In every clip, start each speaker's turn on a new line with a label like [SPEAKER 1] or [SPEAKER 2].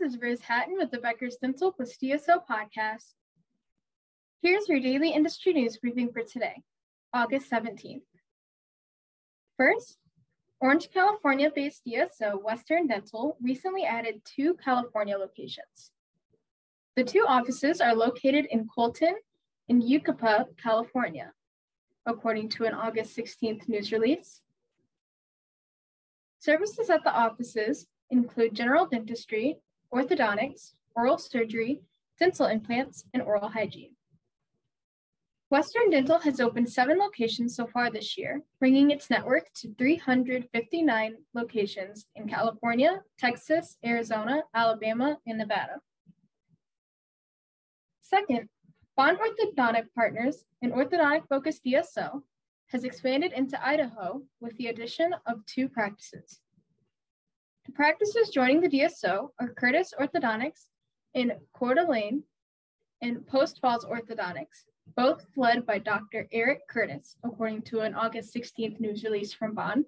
[SPEAKER 1] This is Riz Hatton with the Becker's Dental plus DSO podcast. Here's your daily industry news briefing for today, August 17th. First, Orange, California based DSO Western Dental recently added two California locations. The two offices are located in Colton and Yucaipa, California, according to an August 16th news release. Services at the offices include general dentistry, orthodontics, oral surgery, dental implants, and oral hygiene. Western Dental has opened seven locations so far this year, bringing its network to 359 locations in California, Texas, Arizona, Alabama, and Nevada. Second, Bond Orthodontic Partners, an orthodontic focused DSO, has expanded into Idaho with the addition of two practices. The practices joining the DSO are Curtis Orthodontics in Coeur d'Alene and Post Falls Orthodontics, both led by Dr. Eric Curtis, according to an August 16th news release from Bond.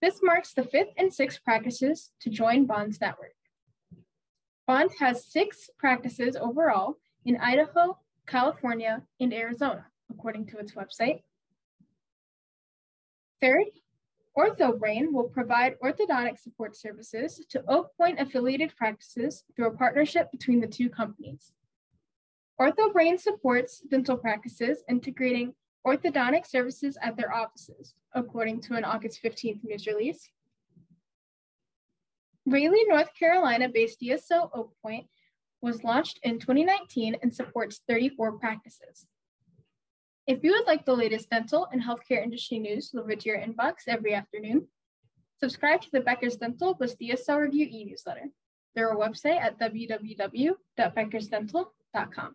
[SPEAKER 1] This marks the fifth and sixth practices to join Bond's network. Bond has six practices overall in Idaho, California, and Arizona, according to its website. Third, OrthoBrain will provide orthodontic support services to Oak Point affiliated practices through a partnership between the two companies. OrthoBrain supports dental practices integrating orthodontic services at their offices, according to an August 15th news release. Raleigh, North Carolina based DSO Oak Point was launched in 2019 and supports 34 practices. If you would like the latest dental and healthcare industry news delivered to your inbox every afternoon, subscribe to the Becker's Dental plus DSO Review e-newsletter. Through our website at www.beckersdental.com.